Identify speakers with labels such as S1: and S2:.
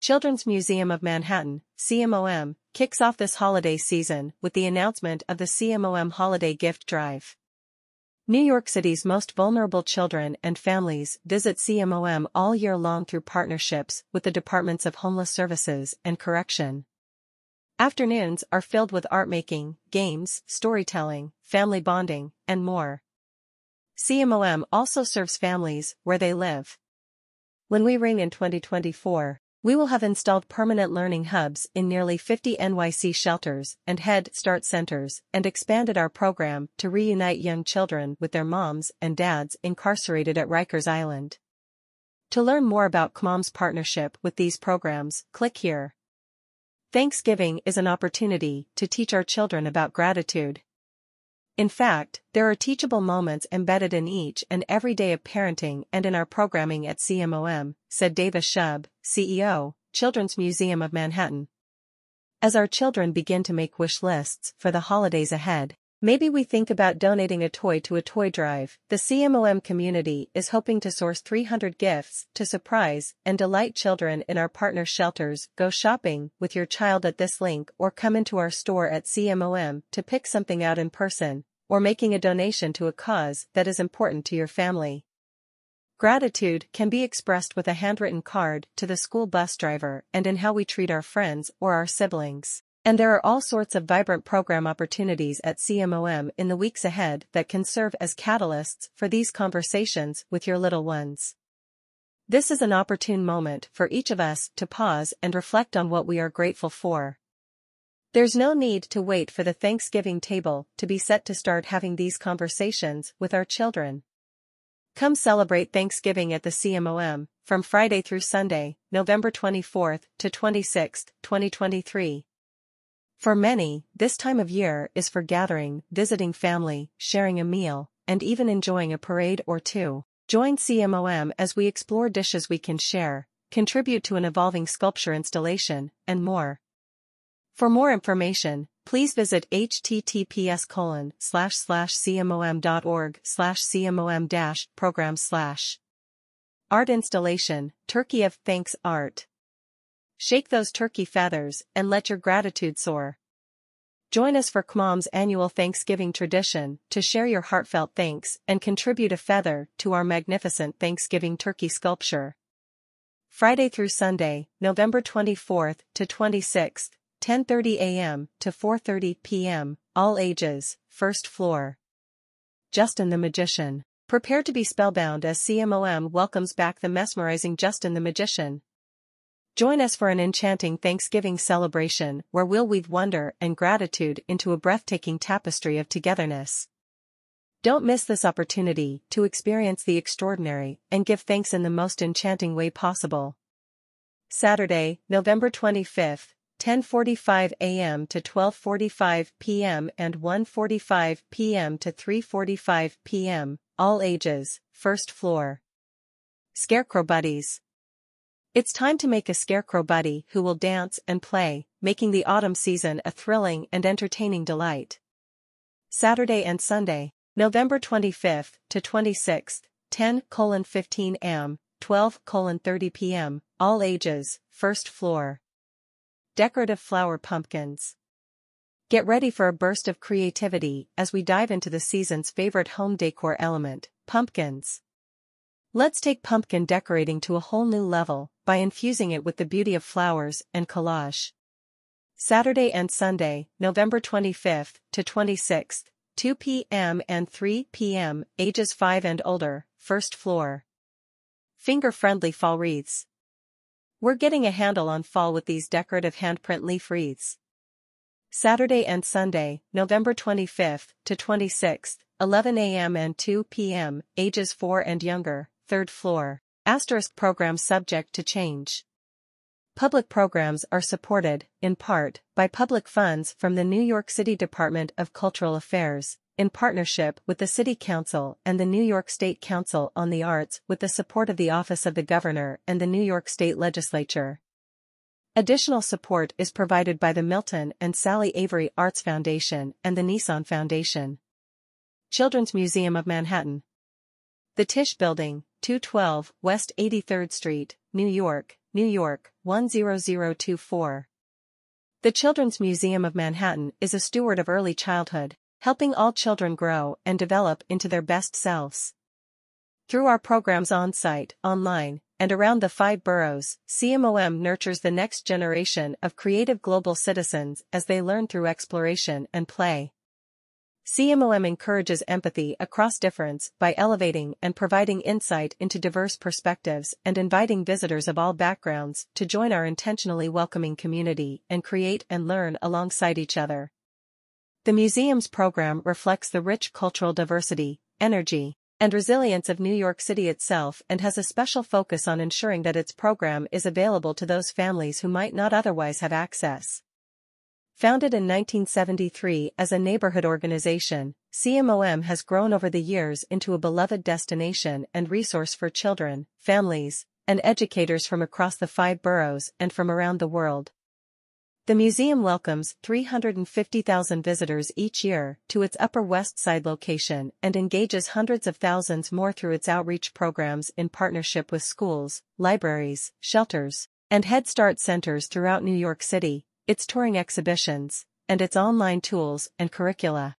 S1: Children's Museum of Manhattan, CMOM, kicks off this holiday season with the announcement of the CMOM Holiday Gift Drive. New York City's most vulnerable children and families visit CMOM all year long through partnerships with the Departments of Homeless Services and Correction. Afternoons are filled with art making, games, storytelling, family bonding, and more. CMOM also serves families where they live. When we ring in 2024, we will have installed permanent learning hubs in nearly 50 NYC shelters and Head Start centers and expanded our program to reunite young children with their moms and dads incarcerated at Rikers Island. To learn more about CMOM's partnership with these programs, click here. Thanksgiving is an opportunity to teach our children about gratitude. In fact, there are teachable moments embedded in each and every day of parenting and in our programming at CMOM, said Dava Schub, CEO, Children's Museum of Manhattan. As our children begin to make wish lists for the holidays ahead, maybe we think about donating a toy to a toy drive. The CMOM community is hoping to source 300 gifts to surprise and delight children in our partner shelters. Go shopping with your child at this link or come into our store at CMOM to pick something out in person or making a donation to a cause that is important to your family. Gratitude can be expressed with a handwritten card to the school bus driver and in how we treat our friends or our siblings. And there are all sorts of vibrant program opportunities at CMOM in the weeks ahead that can serve as catalysts for these conversations with your little ones. This is an opportune moment for each of us to pause and reflect on what we are grateful for. There's no need to wait for the Thanksgiving table to be set to start having these conversations with our children. Come celebrate Thanksgiving at the CMOM, from Friday through Sunday, November 24th to 26th, 2023. For many, this time of year is for gathering, visiting family, sharing a meal, and even enjoying a parade or two. Join CMOM as we explore dishes we can share, contribute to an evolving sculpture installation, and more. For more information, please visit https colon slash slash cmom.org slash cmom dash program slash. Art installation, Turkey of Thanks Art. Shake those turkey feathers and let your gratitude soar. Join us for CMOM's annual Thanksgiving tradition to share your heartfelt thanks and contribute a feather to our magnificent Thanksgiving turkey sculpture. Friday through Sunday, November 24th to 26th, 10.30 a.m. to 4.30 p.m., all ages, first floor. Justin the Magician. Prepare to be spellbound as CMOM welcomes back the mesmerizing Justin the Magician. Join us for an enchanting Thanksgiving celebration where we'll weave wonder and gratitude into a breathtaking tapestry of togetherness. Don't miss this opportunity to experience the extraordinary and give thanks in the most enchanting way possible. Saturday, November 25th, 10:45 a.m. to 12:45 p.m. and 1:45 p.m. to 3:45 p.m., all ages, first floor. Scarecrow Buddies It's time to make a scarecrow buddy who will dance and play, making the autumn season a thrilling and entertaining delight. Saturday and Sunday, November 25th to 26th, 10:15 am, 12:30 p.m., all ages, first floor. Decorative Flower Pumpkins. Get ready for a burst of creativity as we dive into the season's favorite home decor element, pumpkins. Let's take pumpkin decorating to a whole new level by infusing it with the beauty of flowers and collage. Saturday and Sunday, November 25th to 26th, 2 p.m. and 3 p.m., ages 5 and older, first floor. Finger-friendly fall wreaths. We're getting a handle on fall with these decorative handprint leaf wreaths. Saturday and Sunday, November 25th to 26th, 11 a.m. and 2 p.m., ages 4 and younger, third floor. Asterisk program subject to change. Public programs are supported, in part, by public funds from the New York City Department of Cultural Affairs, in partnership with the City Council and the New York State Council on the Arts with the support of the Office of the Governor and the New York State Legislature. Additional support is provided by the Milton and Sally Avery Arts Foundation and the Nissan Foundation. Children's Museum of Manhattan. The Tisch Building, 212 West 83rd Street, New York, New York, 10024. The Children's Museum of Manhattan is a steward of early childhood, helping all children grow and develop into their best selves. Through our programs on-site, online, and around the five boroughs, CMOM nurtures the next generation of creative global citizens as they learn through exploration and play. CMOM encourages empathy across difference by elevating and providing insight into diverse perspectives and inviting visitors of all backgrounds to join our intentionally welcoming community and create and learn alongside each other. The museum's program reflects the rich cultural diversity, energy, and resilience of New York City itself and has a special focus on ensuring that its program is available to those families who might not otherwise have access. Founded in 1973 as a neighborhood organization, CMOM has grown over the years into a beloved destination and resource for children, families, and educators from across the five boroughs and from around the world. The museum welcomes 350,000 visitors each year to its Upper West Side location and engages hundreds of thousands more through its outreach programs in partnership with schools, libraries, shelters, and Head Start centers throughout New York City its touring exhibitions, and its online tools and curricula.